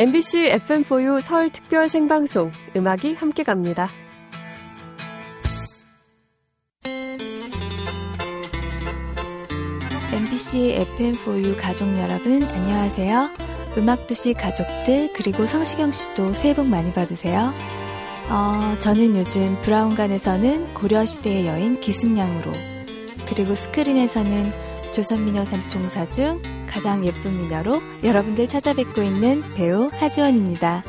MBC FM4U 설 특별 생방송 음악이 함께 갑니다. MBC FM4U 가족 여러분 안녕하세요. 음악도시 가족들 그리고 성시경 씨도 새해 복 많이 받으세요. 어, 저는 요즘 브라운관에서는 고려시대의 여인 기승양으로 그리고 스크린에서는 조선미녀 삼총사 중 가장 예쁜 미녀로 여러분들 찾아뵙고 있는 배우 하지원입니다.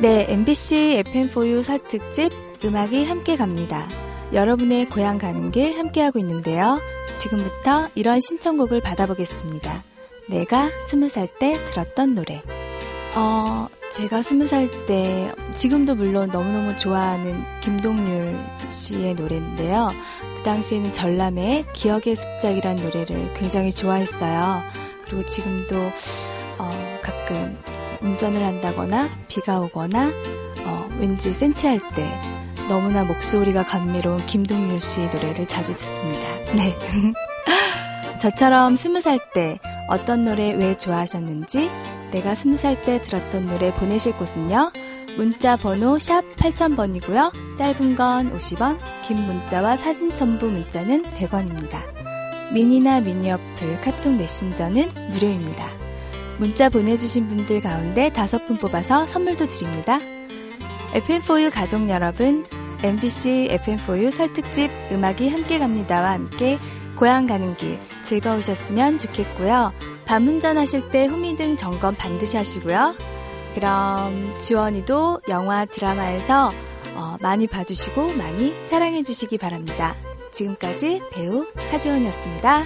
네, MBC FM4U 설 특집 음악이 함께 갑니다. 여러분의 고향 가는 길 함께하고 있는데요. 지금부터 이런 신청곡을 받아보겠습니다. 내가 스무 살 때 들었던 노래. 어, 제가 스무 살 때, 지금도 물론 너무너무 좋아하는 김동률 씨의 노래인데요. 그 당시에는 전람의 기억의 습작이란 노래를 굉장히 좋아했어요. 그리고 지금도, 어, 가끔 운전을 한다거나, 비가 오거나, 어, 왠지 센치할 때, 너무나 목소리가 감미로운 김동률 씨의 노래를 자주 듣습니다. 네. 저처럼 스무 살 때 어떤 노래 왜 좋아하셨는지 내가 스무 살 때 들었던 노래 보내실 곳은요. 문자 번호 샵 8000번이고요. 짧은 건 50원, 긴 문자와 사진 첨부 문자는 100원입니다. 미니나 미니 어플, 카톡 메신저는 무료입니다. 문자 보내주신 분들 가운데 다섯 분 뽑아서 선물도 드립니다. FM4U 가족 여러분, MBC FM4U 설특집 음악이 함께 갑니다와 함께 고향 가는 길 즐거우셨으면 좋겠고요. 밤 운전 하실 때 후미등 점검 반드시 하시고요. 그럼 지원이도 영화 드라마에서 어, 많이 봐주시고 많이 사랑해 주시기 바랍니다. 지금까지 배우 하지원이었습니다.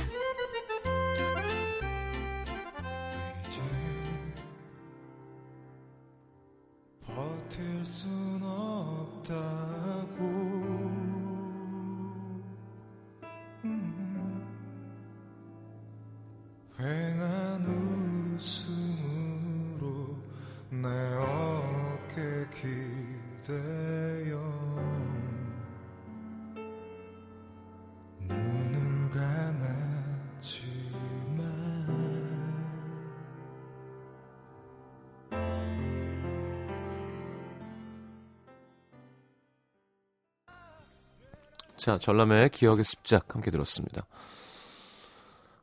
자, 전람의 기억의 습작 함께 들었습니다.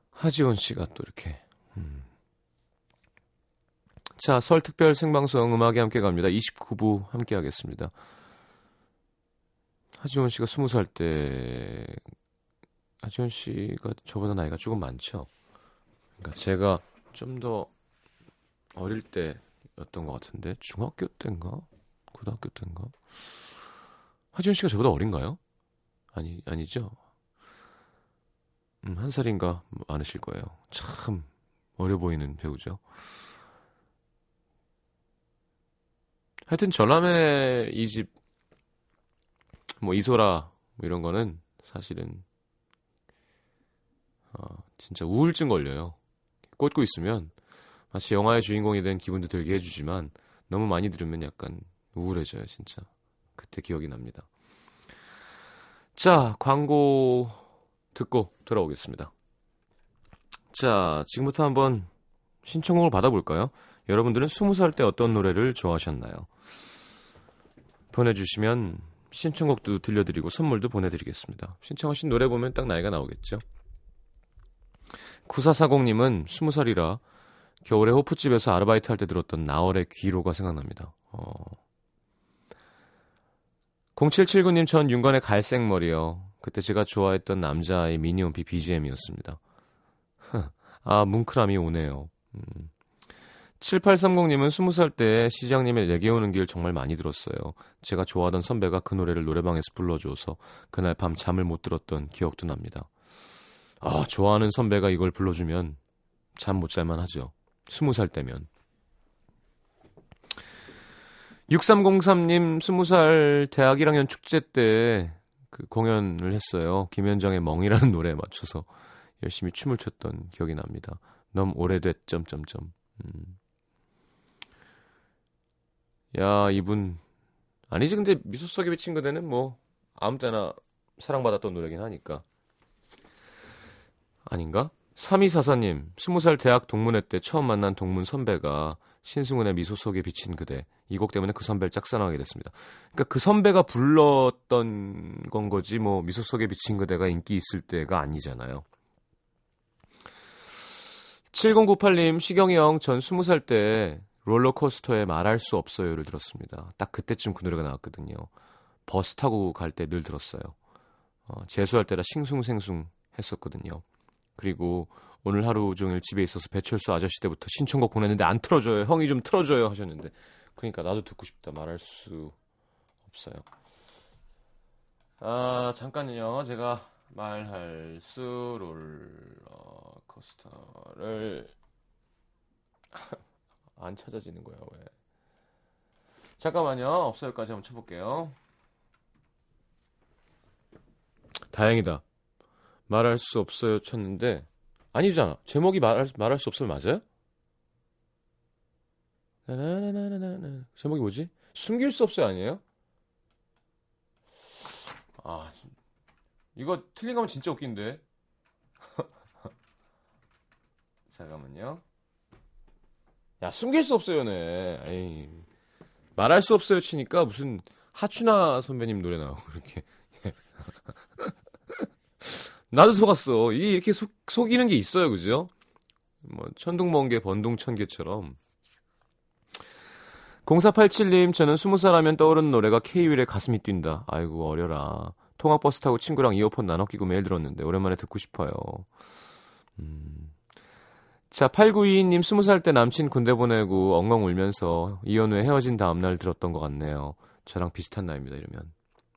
하지원 씨가 또 이렇게 음. 자, 설 특별 생방송 음악에 함께 갑니다. 29부 함께 하겠습니다. 하지원 씨가 20살 때 하지원 씨가 저보다 나이가 조금 많죠. 그러니까 제가 좀 더 어릴 때였던 것 같은데 중학교 때인가 고등학교 때인가 하지원 씨가 저보다 어린가요? 아니 아니죠. 음, 한 살인가 많으실 거예요. 참 어려 보이는 배우죠. 하여튼 전람회 이집 뭐 이소라 뭐 이런 거는 사실은 어, 진짜 우울증 걸려요. 꽂고 있으면 마치 영화의 주인공이 된 기분도 들게 해주지만 너무 많이 들으면 약간 우울해져요, 진짜. 그때 기억이 납니다. 자, 광고 듣고 돌아오겠습니다. 자, 지금부터 한번 신청곡을 받아볼까요? 여러분들은 20살 때 어떤 노래를 좋아하셨나요? 보내주시면 신청곡도 들려드리고 선물도 보내드리겠습니다. 신청하신 노래 보면 딱 나이가 나오겠죠? 9440님은 20살이라 겨울에 호프집에서 아르바이트 할 때 들었던 나월의 귀로가 생각납니다. 어... 0779님 전 윤건의 갈색 머리요. 그때 제가 좋아했던 남자의 미니홈피 BGM이었습니다. 아, 뭉클함이 오네요. 음. 7830님은 20살 때 시장님의 내게 오는 길 정말 많이 들었어요. 제가 좋아하던 선배가 그 노래를 노래방에서 불러줘서 그날 밤 잠을 못 들었던 기억도 납니다. 아, 좋아하는 선배가 이걸 불러주면 잠 못 잘만 하죠. 20살 때면. 6303님 20살 대학 1학년 축제 때 그 공연을 했어요. 김현정의 멍이라는 노래에 맞춰서 열심히 춤을 췄던 기억이 납니다. 너무 오래됐 점점점. 음. 야, 이분 아니지 근데 미소 속에 비친 그대는 뭐 아무 때나 사랑받았던 노래긴 하니까. 아닌가? 3244님, 20살 대학 동문회 때 처음 만난 동문 선배가 신승훈의 미소 속에 비친 그대. 이 곡 때문에 그 선배를 짝사랑하게 됐습니다. 그러니까 그 선배가 불렀던 건 거지 뭐 미소 속에 비친 그대가 인기 있을 때가 아니잖아요. 7098님, 시경이 형, 전 20살 때 롤러코스터에 말할 수 없어요를 들었습니다. 딱 그때쯤 그 노래가 나왔거든요. 버스 타고 갈 때 늘 들었어요. 어, 재수할 때라 싱숭생숭 했었거든요. 그리고 오늘 하루 종일 집에 있어서 배철수 아저씨 때부터 신청곡 보냈는데 안 틀어줘요. 형이 좀 틀어줘요 하셨는데. 그러니까 나도 듣고 싶다. 말할 수 없어요. 아 잠깐요. 제가 말할 수 롤러코스터를 안 찾아지는 거야 왜? 잠깐만요. 없어요까지 한번 쳐볼게요. 다행이다. 말할 수 없어요 쳤는데 아니잖아. 제목이 말할, 말할 수 없어요 맞아요? 제목이 뭐지? 숨길 수 없어요 아니에요? 아 이거 틀린 거면 진짜 웃긴데. 잠깐만요. 야 숨길 수 없어요네. 에이. 말할 수 없어요 치니까 무슨 하춘아 선배님 노래 나오고 이렇게. 나도 속았어. 이게 이렇게 속, 속이는 게 있어요, 그죠? 뭐 천둥번개, 번둥천개처럼. 0487님, 저는 20살 하면 떠오르는 노래가 K-윌의 가슴이 뛴다. 아이고, 어려라. 통학버스 타고 친구랑 이어폰 나눠 끼고 매일 들었는데, 오랜만에 듣고 싶어요. 음. 자, 8922님, 20살 때 남친 군대 보내고 엉엉 울면서 이현우의 헤어진 다음날 들었던 것 같네요. 저랑 비슷한 나이입니다, 이러면.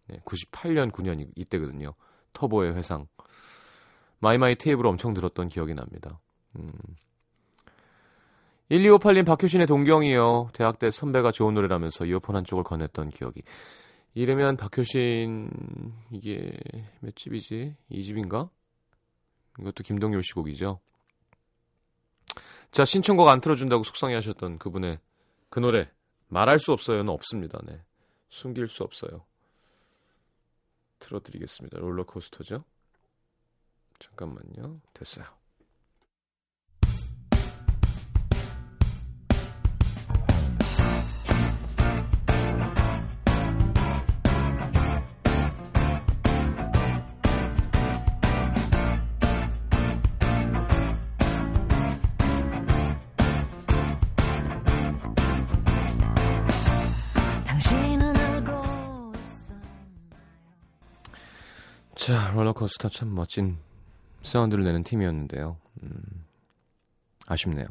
네, 98년, 9년 이때거든요. 터보의 회상. 마이마이 테이프를 엄청 들었던 기억이 납니다. 음. 1258님 박효신의 동경이요. 대학 때 선배가 좋은 노래라면서 이어폰 한쪽을 건넸던 기억이. 이러면 박효신 이게 몇 집이지? 2집인가? 이것도 김동률 씨 곡이죠. 자 신청곡 안 틀어준다고 속상해 하셨던 그분의 그 노래 말할 수 없어요는 없습니다. 네. 숨길 수 없어요. 틀어드리겠습니다. 롤러코스터죠. 잠깐만요. 됐어요. 자, 롤러코스터 참 멋진 사운드를 내는 팀이었는데요. 음, 아쉽네요.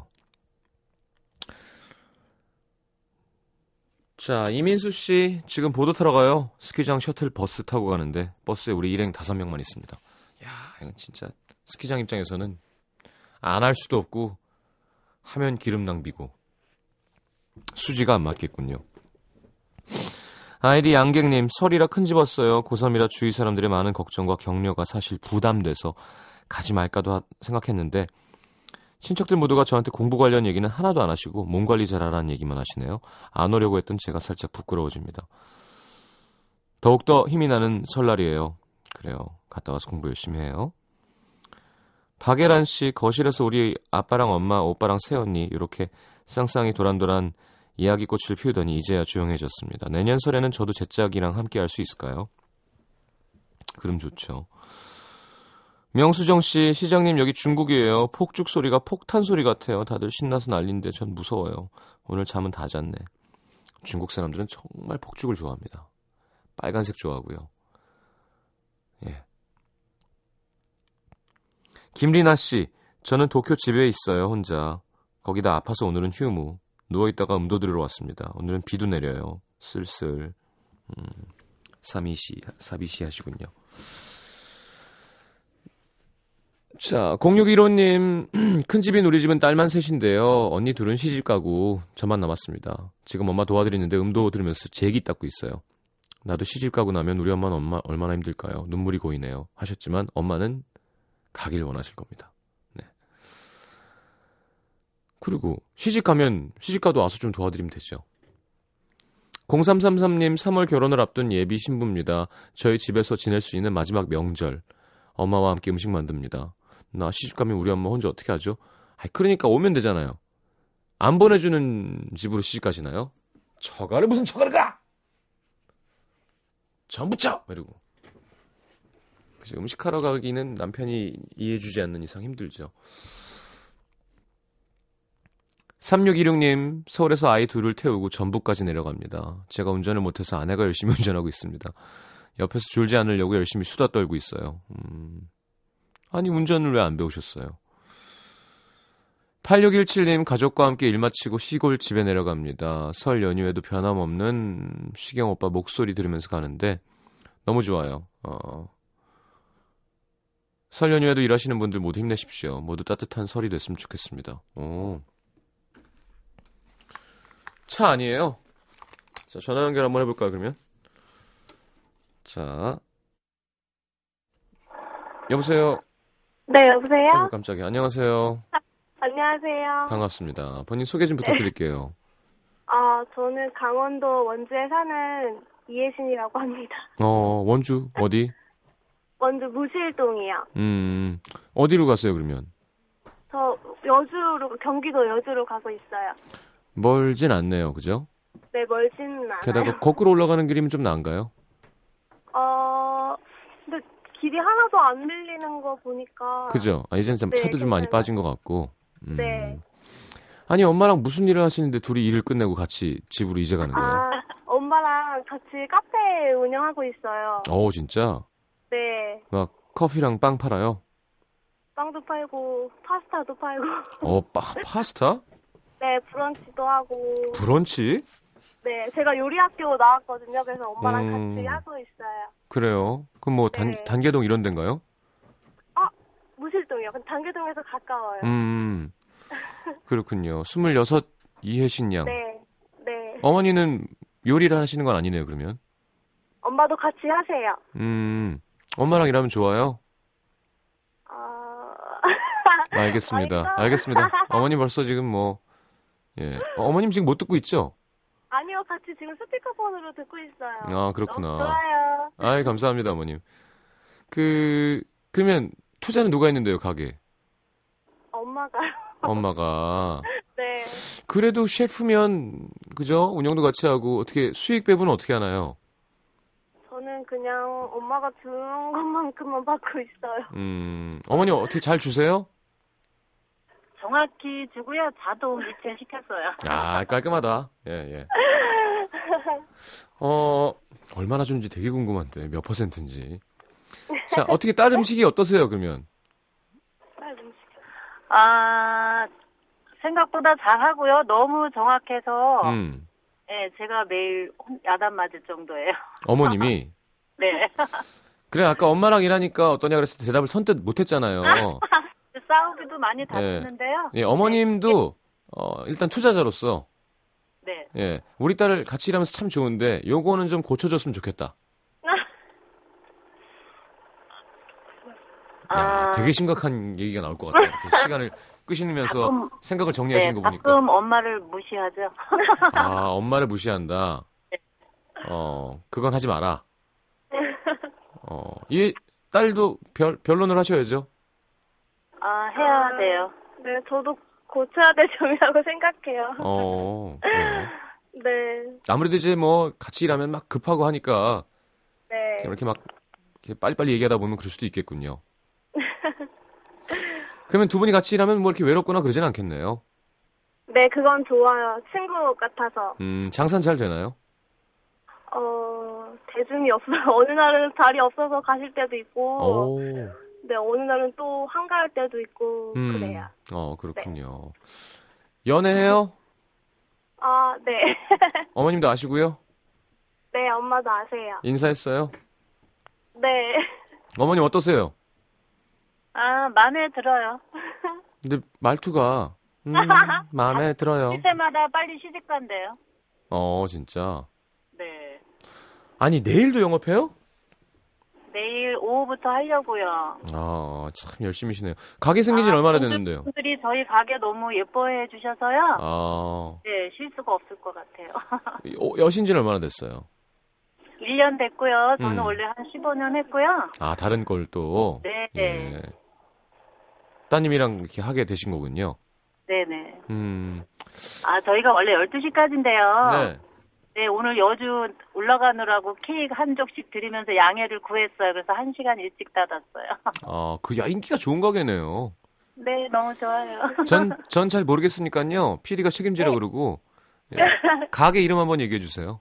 자, 이민수 씨, 지금 보도 타러 가요. 스키장 셔틀 버스 타고 가는데, 버스에 우리 일행 다섯 명만 있습니다. 야, 이건 진짜, 스키장 입장에서는 안 할 수도 없고, 하면 기름 낭비고, 수지가 안 맞겠군요. 아이디 양객님, 설이라 큰 집 왔어요. 고3이라 주위 사람들의 많은 걱정과 격려가 사실 부담돼서 가지 말까도 생각했는데 친척들 모두가 저한테 공부 관련 얘기는 하나도 안 하시고 몸 관리 잘하라는 얘기만 하시네요. 안 오려고 했던 제가 살짝 부끄러워집니다. 더욱더 힘이 나는 설날이에요. 그래요. 갔다 와서 공부 열심히 해요. 박예란 씨 거실에서 우리 아빠랑 엄마, 오빠랑 새언니 이렇게 쌍쌍이 도란도란 이야기꽃을 피우더니 이제야 조용해졌습니다. 내년 설에는 저도 제 짝이랑 함께 할 수 있을까요? 그럼 좋죠. 명수정 씨, 시장님 여기 중국이에요. 폭죽 소리가 폭탄 소리 같아요. 다들 신나서 난린데 전 무서워요. 오늘 잠은 다 잤네. 중국 사람들은 정말 폭죽을 좋아합니다. 빨간색 좋아하고요. 예. 김리나 씨, 저는 도쿄 집에 있어요, 혼자. 거기다 아파서 오늘은 휴무. 누워있다가 음도 들으러 왔습니다. 오늘은 비도 내려요. 쓸쓸. 음, 사미시, 사비시 하시군요. 자, 0615님, 큰 집인 우리 집은 딸만 셋인데요. 언니 둘은 시집 가고 저만 남았습니다. 지금 엄마 도와드리는데 음도 들으면서 제기 닦고 있어요. 나도 시집 가고 나면 우리 엄마는 엄마 얼마나 힘들까요? 눈물이 고이네요. 하셨지만 엄마는 가길 원하실 겁니다. 네. 그리고 시집 가면 시집 가도 와서 좀 도와드리면 되죠. 0333님 3월 결혼을 앞둔 예비 신부입니다. 저희 집에서 지낼 수 있는 마지막 명절. 엄마와 함께 음식 만듭니다. 나 시집 가면 우리 엄마 혼자 어떻게 하죠? 아, 그러니까 오면 되잖아요. 안 보내주는 집으로 시집 가시나요? 처가를 무슨 처가를 가! 전부쳐! 이러고. 그치, 음식하러 가기는 남편이 이해해주지 않는 이상 힘들죠. 3616님, 서울에서 아이 둘을 태우고 전북까지 내려갑니다. 제가 운전을 못해서 아내가 열심히 운전하고 있습니다. 옆에서 졸지 않으려고 열심히 수다 떨고 있어요. 음. 아니, 운전을 왜 안 배우셨어요? 8617님, 가족과 함께 일 마치고 시골 집에 내려갑니다. 설 연휴에도 변함없는 시경 오빠 목소리 들으면서 가는데, 너무 좋아요. 어. 설 연휴에도 일하시는 분들 모두 힘내십시오. 모두 따뜻한 설이 됐으면 좋겠습니다. 오. 차 아니에요? 자, 전화 연결 한번 해볼까요, 그러면? 자. 여보세요? 네, 여보세요? 아이고, 깜짝이야. 안녕하세요. 안녕하세요. 반갑습니다. 본인 소개 좀 부탁드릴게요. 아, 저는 강원도 원주에 사는 이혜신이라고 합니다. 어, 원주, 어디? 원주 무실동이요. 음, 어디로 갔어요, 그러면? 저 여주로, 경기도 여주로 가고 있어요. 멀진 않네요, 그죠? 네, 멀지는 않아요. 게다가 거꾸로 올라가는 길이면 좀 나은가요? 길이 하나도 안 밀리는 거 보니까. 그죠? 아, 이제는 좀 네, 차도 좀 많이 괜찮아요. 빠진 것 같고. 음. 네. 아니, 엄마랑 무슨 일을 하시는데 둘이 일을 끝내고 같이 집으로 이제 가는 거예요? 아, 엄마랑 같이 카페 운영하고 있어요. 어, 진짜? 네. 막 커피랑 빵 팔아요? 빵도 팔고, 파스타도 팔고. 어, 파, 파스타? 네, 브런치도 하고. 브런치? 네, 제가 요리학교 나왔거든요. 그래서 엄마랑 음. 같이 하고 있어요. 그래요. 그럼 뭐 단, 네. 단계동 이런 데인가요? 무실동이요. 근데 단계동에서 가까워요. 음, 그렇군요. 26 이혜신 양. 네, 네. 어머니는 요리를 하시는 건 아니네요, 그러면. 엄마도 같이 하세요. 음, 엄마랑 일하면 좋아요? 어... 알겠습니다. 알겠습니다. 어머니 벌써 지금 뭐, 예. 어, 어머님 지금 못 듣고 있죠? 아니요, 같이 지금 스피커폰으로 듣고 있어요. 아, 그렇구나. 좋아요. 아이, 감사합니다, 어머님. 그, 그러면 투자는 누가 했는데요, 가게? 엄마가. 엄마가. 네. 그래도 셰프면, 그죠? 운영도 같이 하고, 어떻게, 수익 배분은 어떻게 하나요? 저는 그냥 엄마가 주는 것만큼만 받고 있어요. 음, 어머니 어떻게 잘 주세요? 정확히 주고요. 자동 이체 시켰어요. 아, 깔끔하다. 예, 예. 어, 얼마나 주는지 되게 궁금한데, 몇 퍼센트인지. 자, 어떻게 딸 음식이 어떠세요, 그러면? 딸 음식. 아, 생각보다 잘하고요. 너무 정확해서, 음, 예, 제가 매일 혼- 야단 맞을 정도예요. 어머님이. 네. 그래, 아까 엄마랑 일하니까 어떠냐 그랬을 때 대답을 선뜻 못 했잖아요. 싸우기도 많이 다투는데요. 예, 어머님도, 어, 일단 투자자로서, 네. 예, 우리 딸을 같이 일하면서 참 좋은데, 요거는 좀 고쳐줬으면 좋겠다. 야, 아, 되게 심각한 얘기가 나올 것 같아요. 시간을 끄시면서 가끔, 생각을 네, 정리하시는 거 보니까. 가끔 엄마를 무시하죠. 아, 엄마를 무시한다. 어, 그건 하지 마라. 어, 이 딸도 변, 변론을 하셔야죠. 아, 해야 돼요. 네, 저도 고쳐야 될 점이라고 생각해요. 어, 그래요. 네, 아무래도 이제 뭐 같이 일하면 막 급하고 하니까 네. 이렇게 막 이렇게 빨리빨리 얘기하다 보면 그럴 수도 있겠군요. 그러면 두 분이 같이 일하면 뭐 이렇게 외롭거나 그러진 않겠네요. 네, 그건 좋아요. 친구 같아서. 음, 장산 잘 되나요? 어, 대중이 없어요. 어느 날은 자리 없어서 가실 때도 있고, 오, 네, 어느 날은 또 한가할 때도 있고, 음, 그래요. 어, 그렇군요. 연애해요? 아, 네. 어머님도 아시고요? 네, 엄마도 아세요. 인사했어요? 네. 어머님 어떠세요? 아, 마음에 들어요. 근데 말투가 음, 마음에 들어요. 시세마다 빨리 시집 간대요. 어, 진짜. 네. 아니, 내일도 영업해요? 내일 오후부터 하려고요. 아, 참 열심히시네요. 가게 생긴 지 아, 얼마나 됐는데요? 분들이 저희 가게 너무 예뻐해 주셔서요. 아, 네, 쉴 수가 없을 것 같아요. 어, 여신 지는 얼마나 됐어요? 1년 됐고요. 저는 음. 원래 한 15년 했고요. 아, 다른 걸 또. 네. 예. 따님이랑 이렇게 하게 되신 거군요. 네네. 음. 아, 저희가 원래 12시까지인데요. 네. 네, 오늘 여주 올라가느라고 케이크 한 족씩 드리면서 양해를 구했어요. 그래서 한 시간 일찍 닫았어요. 아, 그, 야, 인기가 좋은 가게네요. 네, 너무 좋아요. 전, 전 잘 모르겠으니까요. PD가 책임지라 고 네. 그러고. 예. 가게 이름 한번 얘기해 주세요.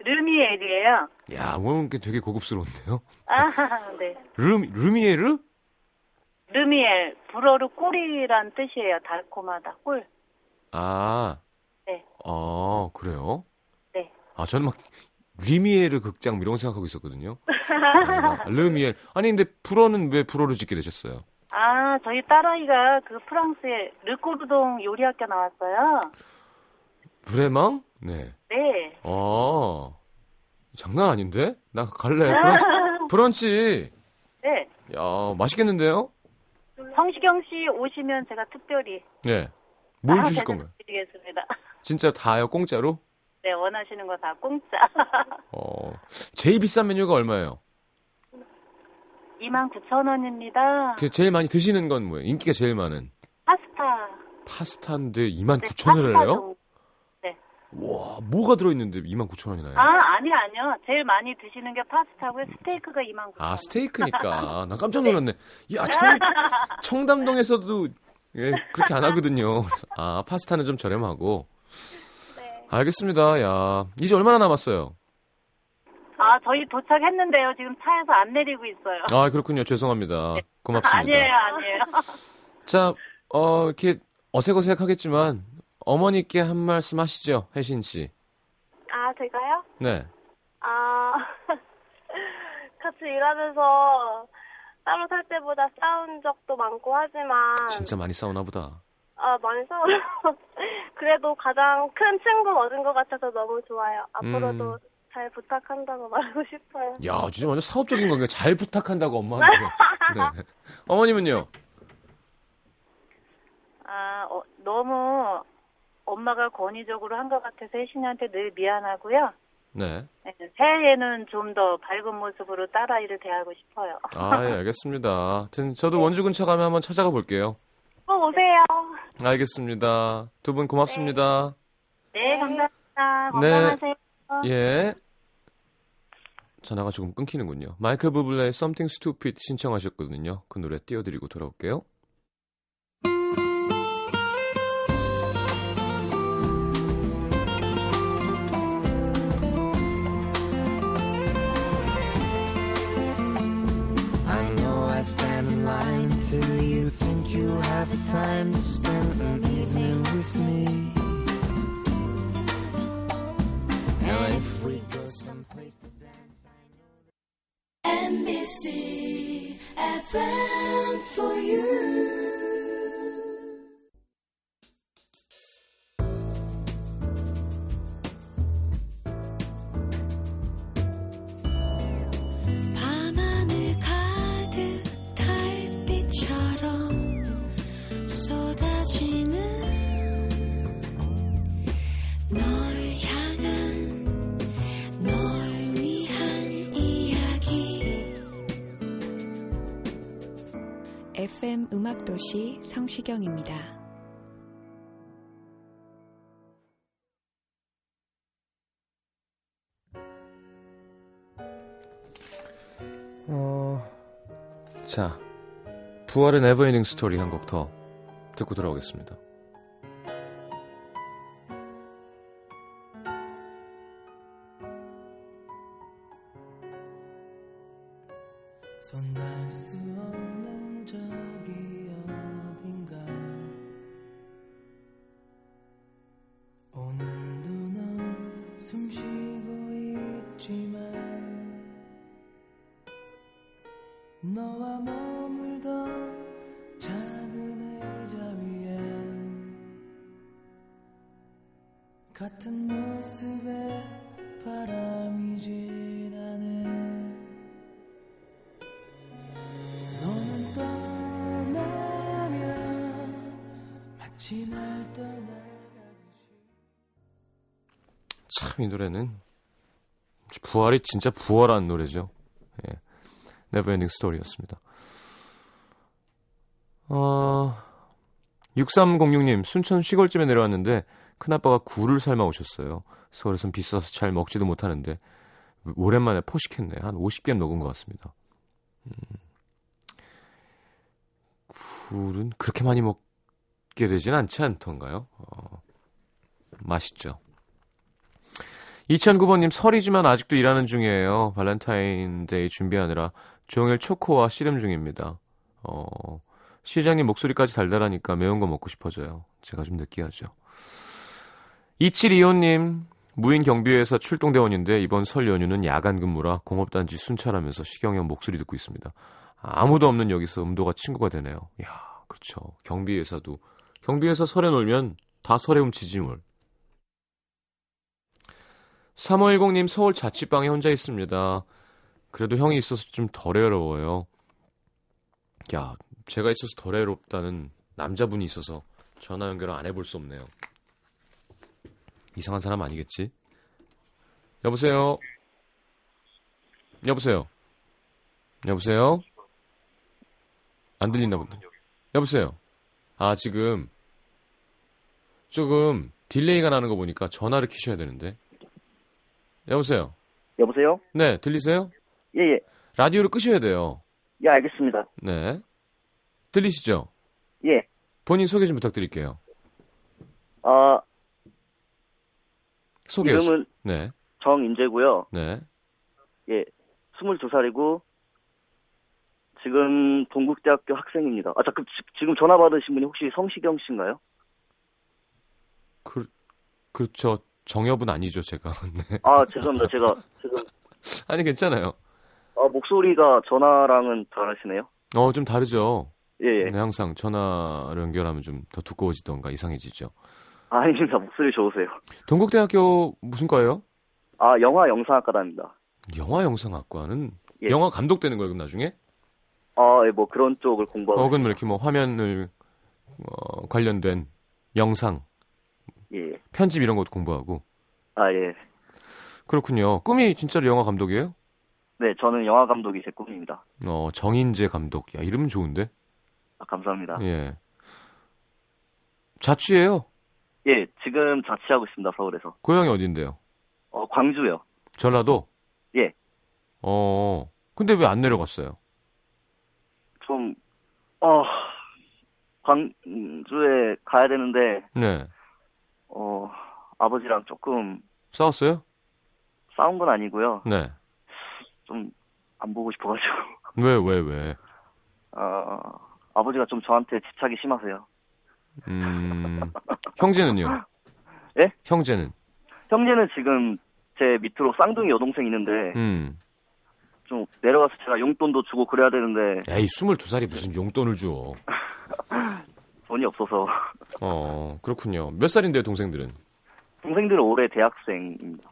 르미엘이에요. 야, 오늘 게 되게 고급스러운데요. 아, 네. 르, 르미에르? 르미엘, 불어로 꿀이란 뜻이에요. 달콤하다, 꿀. 아. 네. 아, 그래요? 네. 아, 저는 막, 리미에르 극장 뭐 이런 거 생각하고 있었거든요. 아, 르미엘. 아니, 근데 불어는 왜 불어를 짓게 되셨어요? 아, 저희 딸아이가 그 프랑스의 르코르동 요리학교 나왔어요. 브레망? 네. 네. 아, 장난 아닌데? 나 갈래. 브런치, 브런치. 네. 야, 맛있겠는데요? 성시경 씨 오시면 제가 특별히 네. 뭘 아, 주실 대접 건가요? 드리겠습니다. 진짜 다요, 공짜로? 네, 원하시는 거 다 공짜. 어, 제일 비싼 메뉴가 얼마예요? 29,000원입니다. 그 제일 많이 드시는 건 뭐예요? 인기가 제일 많은? 파스타. 파스타인데 네, 29,000원을 파스타 해요? 정- 와, 뭐가 들어있는데 29,000원이나요? 아, 아니요, 아니요. 제일 많이 드시는 게 파스타고요. 스테이크가 29,000원. 아, 스테이크니까. 나 깜짝 놀랐네. 야, 청, 청담동에서도, 예, 그렇게 안 하거든요. 그래서, 아, 파스타는 좀 저렴하고. 네. 알겠습니다. 야, 이제 얼마나 남았어요? 아, 저희 도착했는데요. 지금 차에서 안 내리고 있어요. 아, 그렇군요. 죄송합니다. 고맙습니다. 아니에요, 아니에요. 자, 어, 이렇게 어색어색 하겠지만, 어머니께 한 말씀 하시죠. 혜신 씨. 아, 제가요? 네. 아, 같이 일하면서 따로 살 때보다 싸운 적도 많고 하지만, 진짜 많이 싸우나 보다. 아, 많이 싸워요. 그래도 가장 큰 친구 얻은 것 같아서 너무 좋아요. 앞으로도 음. 잘 부탁한다고 말하고 싶어요. 야, 진짜 완전 사업적인 건가요? 잘 부탁한다고 엄마한테. 네. 어머님은요? 아, 어, 너무 엄마가 권위적으로 한 것 같아서 혜신이한테 늘 미안하고요. 네. 네, 새해에는 좀 더 밝은 모습으로 딸아이를 대하고 싶어요. 아, 예, 알겠습니다. 하여튼 저도 원주 근처 가면 한번 찾아가 볼게요. 꼭 오세요. 알겠습니다. 두 분 고맙습니다. 네, 감사합니다. 네. 건강하세요. 예. 전화가 조금 끊기는군요. 마이클 부블레의 Something Stupid 신청하셨거든요. 그 노래 띄워드리고 돌아올게요. You have the time to spend an evening with me. If we go someplace to dance, NBC FM for you. FM 음악도시 성시경입니다. 어, 자, 부활의 네버엔딩 스토리 한 곡 더 듣고 돌아오겠습니다. 참, 이 노래는 부활이 진짜 부활한 노래죠. 예. Never Ending Story였습니다. 어, 6306님, 순천 시골집에 내려왔는데 큰아빠가 굴을 삶아 오셨어요. 서울에선 비싸서 잘 먹지도 못하는데 오랜만에 포식했네. 한 50개 먹은 것 같습니다. 음. 굴은 그렇게 많이 먹 게 되진 않지 않던가요? 어, 맛있죠. 2009번님 설이지만 아직도 일하는 중이에요. 발렌타인데이 준비하느라 종일 초코와 씨름 중입니다. 어, 시장님 목소리까지 달달하니까 매운 거 먹고 싶어져요. 제가 좀 느끼하죠. 2725님, 무인 경비회사 출동대원인데 이번 설 연휴는 야간 근무라 공업단지 순찰하면서 시경형 목소리 듣고 있습니다. 아무도 없는 여기서 음도가 친구가 되네요. 야, 그렇죠. 경비회사도 경비회사 설에 놀면 다 설에 훔치지 뭘. 3510님 서울 자취방에 혼자 있습니다. 그래도 형이 있어서 좀 덜 외로워요. 야, 제가 있어서 덜 외롭다는 남자분이 있어서 전화 연결을 안 해볼 수 없네요. 이상한 사람 아니겠지? 여보세요? 여보세요? 여보세요? 안 들리나 본데. 여보세요? 아, 지금, 조금 delay가 나는 거 보니까 전화를 키셔야 되는데. 여보세요? 여보세요? 네, 들리세요? 예, 예. 라디오를 끄셔야 돼요. 예, 알겠습니다. 네. 들리시죠? 예. 본인 소개 좀 부탁드릴게요. 아, 소개. 이름은 네, 정인재고요. 네. 예. 22살이고 지금 동국대학교 학생입니다. 아, 지- 지금 전화 받으신 분이 혹시 성시경 씨인가요? 그, 그렇죠. 정엽은 아니죠, 제가. 네. 아, 죄송합니다. 제가 지금 아니, 괜찮아요. 아, 목소리가 전화랑은 다르시네요. 어, 좀 다르죠. 예, 예. 네, 항상 전화를 연결하면 좀 더 두꺼워지던가 이상해지죠. 아, 아닙니다. 목소리 좋으세요. 동국대학교 무슨 과예요? 아, 영화 영상학과 다닙니다. 영화 영상학과는 예. 영화 감독 되는 거예요, 그럼 나중에? 아, 예, 뭐 그런 쪽을 공부하고 혹은 뭐 이렇게 뭐 화면을 어, 관련된 영상, 예. 편집 이런 것도 공부하고. 아, 예. 그렇군요. 꿈이 진짜로 영화 감독이에요? 네, 저는 영화 감독이 제 꿈입니다. 어, 정인재 감독. 야, 이름은 좋은데? 아, 감사합니다. 예. 자취예요? 예, 지금 자취하고 있습니다. 서울에서. 고향이 어딘데요? 어, 광주요. 전라도? 예. 어, 근데 왜 안 내려갔어요? 좀, 어, 광주에 가야 되는데, 네. 어, 아버지랑 조금 싸웠어요? 싸운 건 아니고요. 네. 좀, 안 보고 싶어가지고. 왜, 왜, 왜? 어, 아버지가 좀 저한테 집착이 심하세요. 음, 형제는요? 예? 형제는? 형제는 지금 제 밑으로 쌍둥이 여동생 있는데, 음. 좀 내려가서 제가 용돈도 주고 그래야 되는데, 에이, 22살이 무슨 용돈을 줘. 돈이 없어서. 어, 그렇군요. 몇 살인데요, 동생들은? 동생들은 올해 대학생입니다.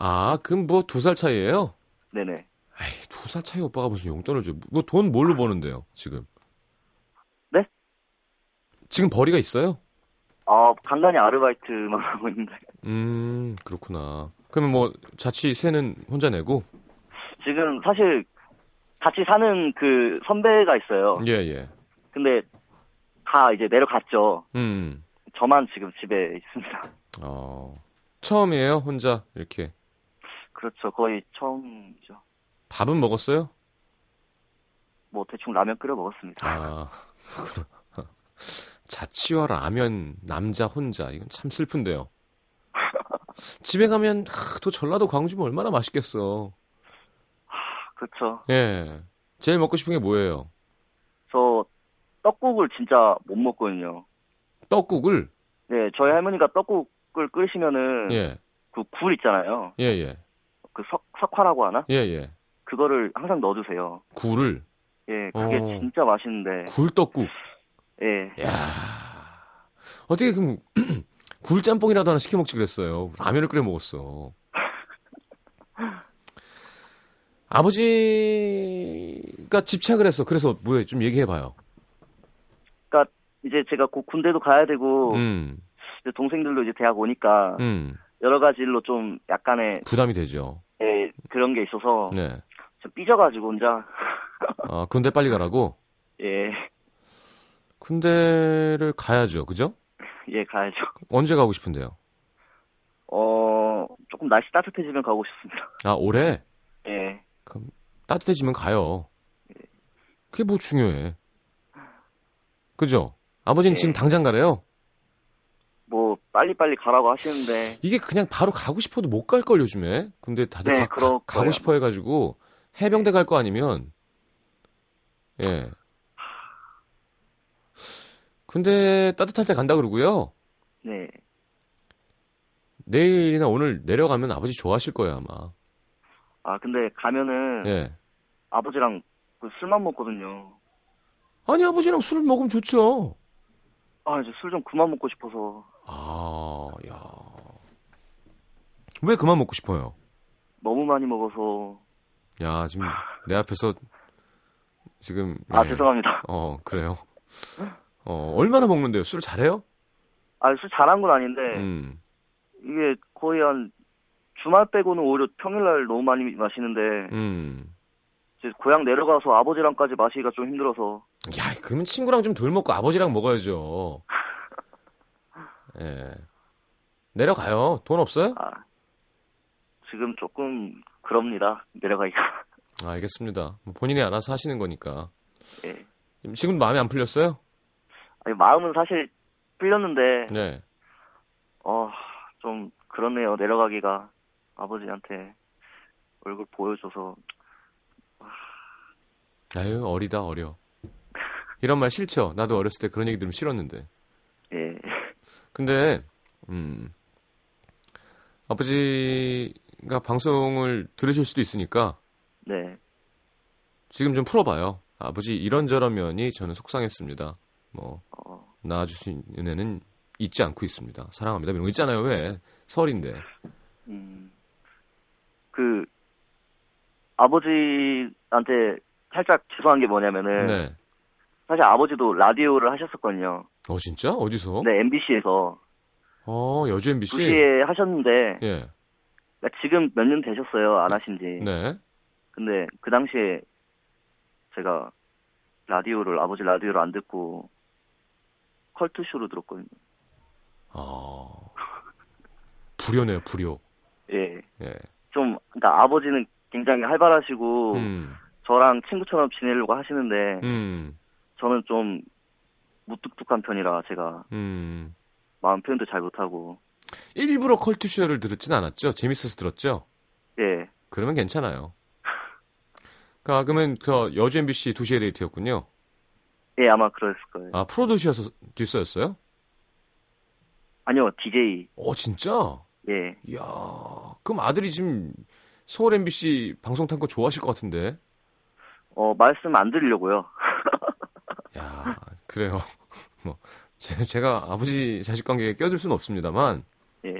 아, 그럼 뭐 두 살 차이예요? 네네. 에이, 두 살 차이 오빠가 무슨 용돈을 줘. 뭐 돈 뭘로 버는데요, 지금? 네? 지금 벌이가 있어요? 아, 간간히 아르바이트만 하고 있는데. 음, 그렇구나. 그러면 뭐 자취 세는 혼자 내고? 지금 사실 같이 사는 그 선배가 있어요. 예, 예. 근데 다 이제 내려갔죠. 음. 저만 지금 집에 있습니다. 어. 처음이에요, 혼자 이렇게. 그렇죠. 거의 처음이죠. 밥은 먹었어요? 뭐 대충 라면 끓여 먹었습니다. 아. 자취와 라면 남자 혼자 이건 참 슬픈데요. 집에 가면 하, 또 전라도 광주면 얼마나 맛있겠어. 그렇죠. 예. 제일 먹고 싶은 게 뭐예요? 저 떡국을 진짜 못 먹거든요. 떡국을 네, 저희 할머니가 떡국을 끓이시면은 예. 그 굴 있잖아요. 예, 예. 그 석, 석화라고 하나? 예, 예. 그거를 항상 넣어주세요. 굴을 예, 그게 어. 진짜 맛있는데. 굴떡국. 예. 야. 어떻게 그럼 굴짬뽕이라도 하나 시켜 먹지 그랬어요. 라면을 끓여 먹었어. 아버지가 집착을 했어. 그래서 뭐해? 좀 얘기해 봐요. 그러니까 이제 제가 곧 군대도 가야 되고 음. 이제 동생들도 이제 대학 오니까 음. 여러 가지 일로 좀 약간의 부담이 되죠. 예, 그런 게 있어서 네. 좀 삐져가지고 혼자 아, 군대 빨리 가라고? 예. 군대를 가야죠. 그죠? 예, 가야죠. 언제 가고 싶은데요? 어, 조금 날씨 따뜻해지면 가고 싶습니다. 아, 올해? 예. 따뜻해지면 가요. 그게 뭐 중요해. 그죠? 아버지는 네. 지금 당장 가래요? 뭐, 빨리빨리 가라고 하시는데, 이게 그냥 바로 가고 싶어도 못 갈 걸 요즘에. 근데 다들 네, 가, 그럴 고. 싶어 해가지고 해병대 갈 거 아니면 예. 근데 따뜻할 때 간다 그러고요. 네. 내일이나 오늘 내려가면 아버지 좋아하실 거예요 아마. 아, 근데 가면은, 예. 아버지랑 그 술만 먹거든요. 아니 아버지랑 술 먹으면 좋죠. 아, 이제 술 좀 그만 먹고 싶어서. 아, 야. 왜 그만 먹고 싶어요? 너무 많이 먹어서. 야 지금 내 앞에서 지금 아, 예. 죄송합니다. 어 그래요. 어 얼마나 먹는데요? 술 잘해요? 아, 술 잘한 건 아닌데, 음. 이게 거의 한, 주말 빼고는 오히려 평일날 너무 많이 마시는데, 음. 이제 고향 내려가서 아버지랑까지 마시기가 좀 힘들어서, 야, 그러면 친구랑 좀 덜 먹고 아버지랑 먹어야죠. 예. 내려가요. 돈 없어요? 아, 지금 조금, 그럽니다. 내려가기가. 아, 알겠습니다. 뭐 본인이 알아서 하시는 거니까. 예. 지금 마음에 안 풀렸어요? 아니, 마음은 사실 풀렸는데, 네. 어, 좀, 그렇네요. 내려가기가. 아버지한테 얼굴 보여줘서. 아유, 어리다, 어려. 이런 말 싫죠? 나도 어렸을 때 그런 얘기 들으면 싫었는데. 예. 근데, 음, 아버지가 방송을 들으실 수도 있으니까 네. 지금 좀 풀어봐요. 아버지 이런저런 면이 저는 속상했습니다. 뭐, 어, 낳아주신 은혜는 잊지 않고 있습니다. 사랑합니다. 이런 거 있잖아요. 왜? 설인데. 음. 그, 아버지한테 살짝 죄송한 게 뭐냐면은, 네. 사실 아버지도 라디오를 하셨었거든요. 어, 진짜? 어디서? 네, MBC에서. 어, 여주 MBC? 2시에 하셨는데, 예. 그러니까 지금 몇 년 되셨어요. 안 하신 지. 네. 근데 그 당시에 제가 라디오를, 아버지 라디오를 안 듣고 컬투 쇼로 들었거든요. 아. 불효네요, 불효. 예. 예. 좀, 그러니까 아버지는 굉장히 활발하시고, 음, 저랑 친구처럼 지내려고 하시는데, 음, 저는 좀 무뚝뚝한 편이라 제가 음. 마음 표현도 잘 못하고, 일부러 컬투쇼를 들었진 않았죠? 재밌어서 들었죠? 예. 그러면 괜찮아요. 그, 그러면 그 여주 MBC 2시에 데이트였군요. 예, 아마 그랬을 거예요. 아, 프로듀서였어, 듀서였어요? 아니요, DJ. 어, 진짜? 예. 이야, 그럼 아들이 지금 서울 MBC 방송 탄 거 좋아하실 것 같은데? 어, 말씀 안 드리려고요. 야, 그래요. 뭐, 제, 제가 아버지 자식 관계에 껴들 수는 없습니다만, 예.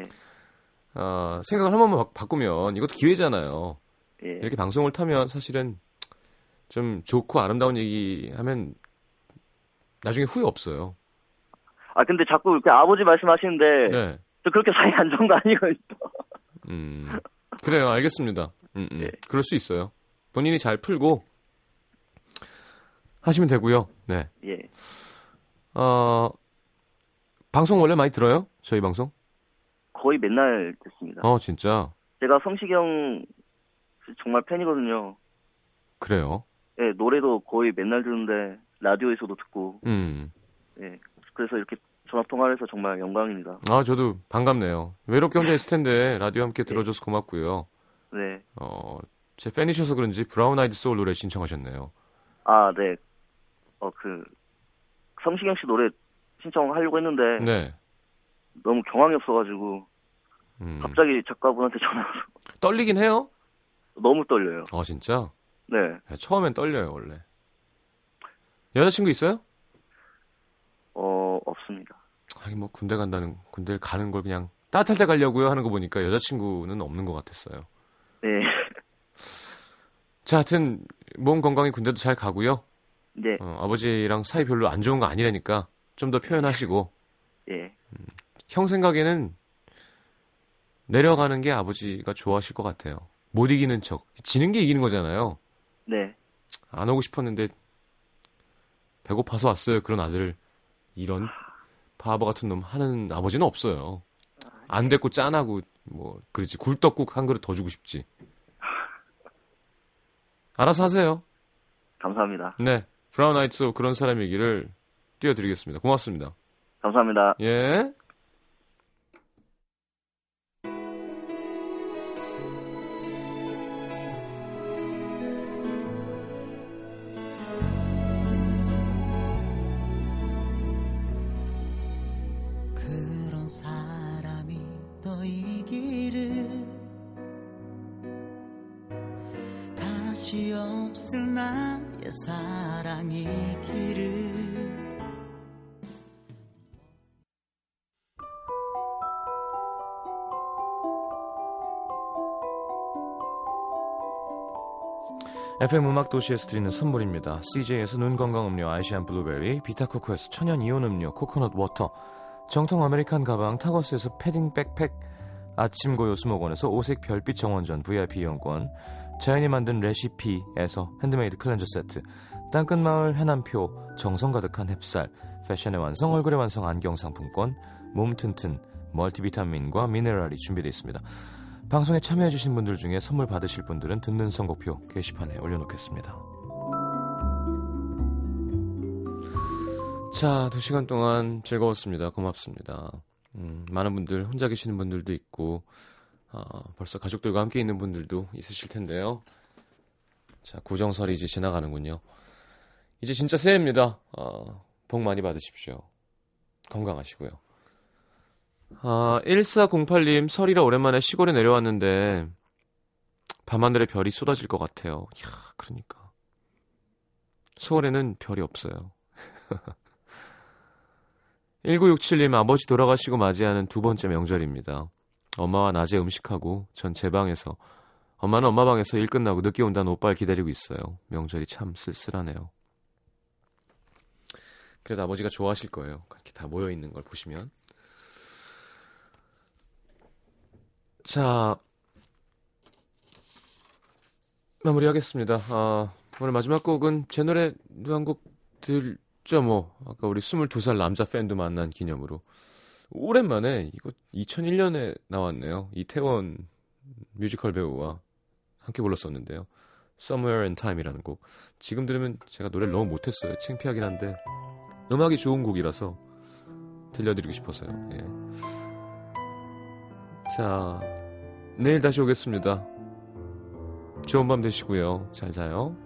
아, 생각을 한 번만 바, 바꾸면 이것도 기회잖아요. 예. 이렇게 방송을 타면 사실은 좀 좋고 아름다운 얘기 하면 나중에 후회 없어요. 아, 근데 자꾸 이렇게 아버지 말씀하시는데, 네. 저 그렇게 사이 안 좋은 거 아니거든요. 음, 그래요. 알겠습니다. 음, 음. 예. 그럴 수 있어요. 본인이 잘 풀고 하시면 되고요. 네. 예. 어, 방송 원래 많이 들어요? 저희 방송? 거의 맨날 듣습니다. 어, 진짜. 제가 성시경 정말 팬이거든요. 그래요. 예, 노래도 거의 맨날 듣는데, 라디오에서도 듣고, 음. 예. 그래서 이렇게 전화 통화를 해서 정말 영광입니다. 아, 저도 반갑네요. 외롭게 혼자 있을 텐데 라디오 함께 들어줘서 고맙고요. 네. 어, 제 팬이셔서 그런지 브라운 아이드 소울 노래 신청하셨네요. 아, 네. 어, 그, 성시경 씨 노래 신청하려고 했는데, 네. 너무 경황이 없어가지고, 음. 갑자기 작가분한테 전화 와서 떨리긴 해요? 너무 떨려요. 어, 진짜? 네. 네, 처음엔 떨려요, 원래. 여자친구 있어요? 어, 없습니다. 하긴 뭐 군대 간다는, 군대를 가는 걸 그냥 따뜻할 때 가려고요 하는 거 보니까 여자친구는 없는 것 같았어요. 네. 자, 하여튼, 몸 건강히 군대도 잘 가고요. 네. 어, 아버지랑 사이 별로 안 좋은 거 아니라니까 좀 더 표현하시고, 예. 형 생각에는 내려가는 게 아버지가 좋아하실 것 같아요. 못 이기는 척. 지는 게 이기는 거잖아요. 네. 안 오고 싶었는데 배고파서 왔어요. 그런 아들을 이런 바보 같은 놈 하는 아버지는 없어요. 안 됐고 짠하고 뭐 그렇지 굴떡국 한 그릇 더 주고 싶지. 알아서 하세요. 감사합니다. 네. 브라운 아이츠 그런 사람이기를 띄워드리겠습니다. 고맙습니다. 감사합니다. 예. 없을 나의 사랑이기를 FM 음악 도시에서 드리는 선물입니다. CJ에서 눈 건강 음료 아이시안 블루베리, 비타코코에서 천연 이온 음료 코코넛 water, 정통 American 가방 타거스에서 패딩 백팩, 아침 고요 수목원에서 오색 별빛 정원전 VIP 이용권, 자연이 만든 레시피에서 handmade cleanser 세트, 땅끝 마을 해남표 정성 가득한 햅쌀, 패션의 완성 얼굴의 완성 안경 상품권, 몸 튼튼 멀티비타민과 미네랄이 준비되어 있습니다. 방송에 참여해주신 분들 중에 선물 받으실 분들은 듣는 선곡표 게시판에 올려놓겠습니다. 자, 두 시간 동안 즐거웠습니다. 고맙습니다. 음, 많은 분들, 혼자 계시는 분들도 있고, 어, 벌써 가족들과 함께 있는 분들도 있으실 텐데요. 자, 구정설이 이제 지나가는군요. 이제 진짜 새해입니다. 어, 복 많이 받으십시오. 건강하시고요. 아, 1408님, 설이라 오랜만에 시골에 내려왔는데, 밤하늘에 별이 쏟아질 것 같아요. 이야, 그러니까. 서울에는 별이 없어요. 1967님, 아버지 돌아가시고 맞이하는 두 번째 명절입니다. 엄마와 낮에 음식하고, 전 제 방에서, 엄마는 엄마 방에서 일 끝나고 늦게 온다는 오빠를 기다리고 있어요. 명절이 참 쓸쓸하네요. 그래도 아버지가 좋아하실 거예요. 그렇게 다 모여 있는 걸 보시면. 자, 마무리하겠습니다. 아, 오늘 마지막 곡은 제 노래 한곡 들죠, 뭐. 아까 우리 22살 남자 팬도 만난 기념으로. 오랜만에, 이거 2001년에 나왔네요. 이태원 뮤지컬 배우와 함께 불렀었는데요. Somewhere in Time이라는 곡. 지금 들으면 제가 노래를 너무 못했어요. 창피하긴 한데. 음악이 좋은 곡이라서 들려드리고 싶어서요. 예. 자, 내일 다시 오겠습니다. 좋은 밤 되시고요. 잘 자요.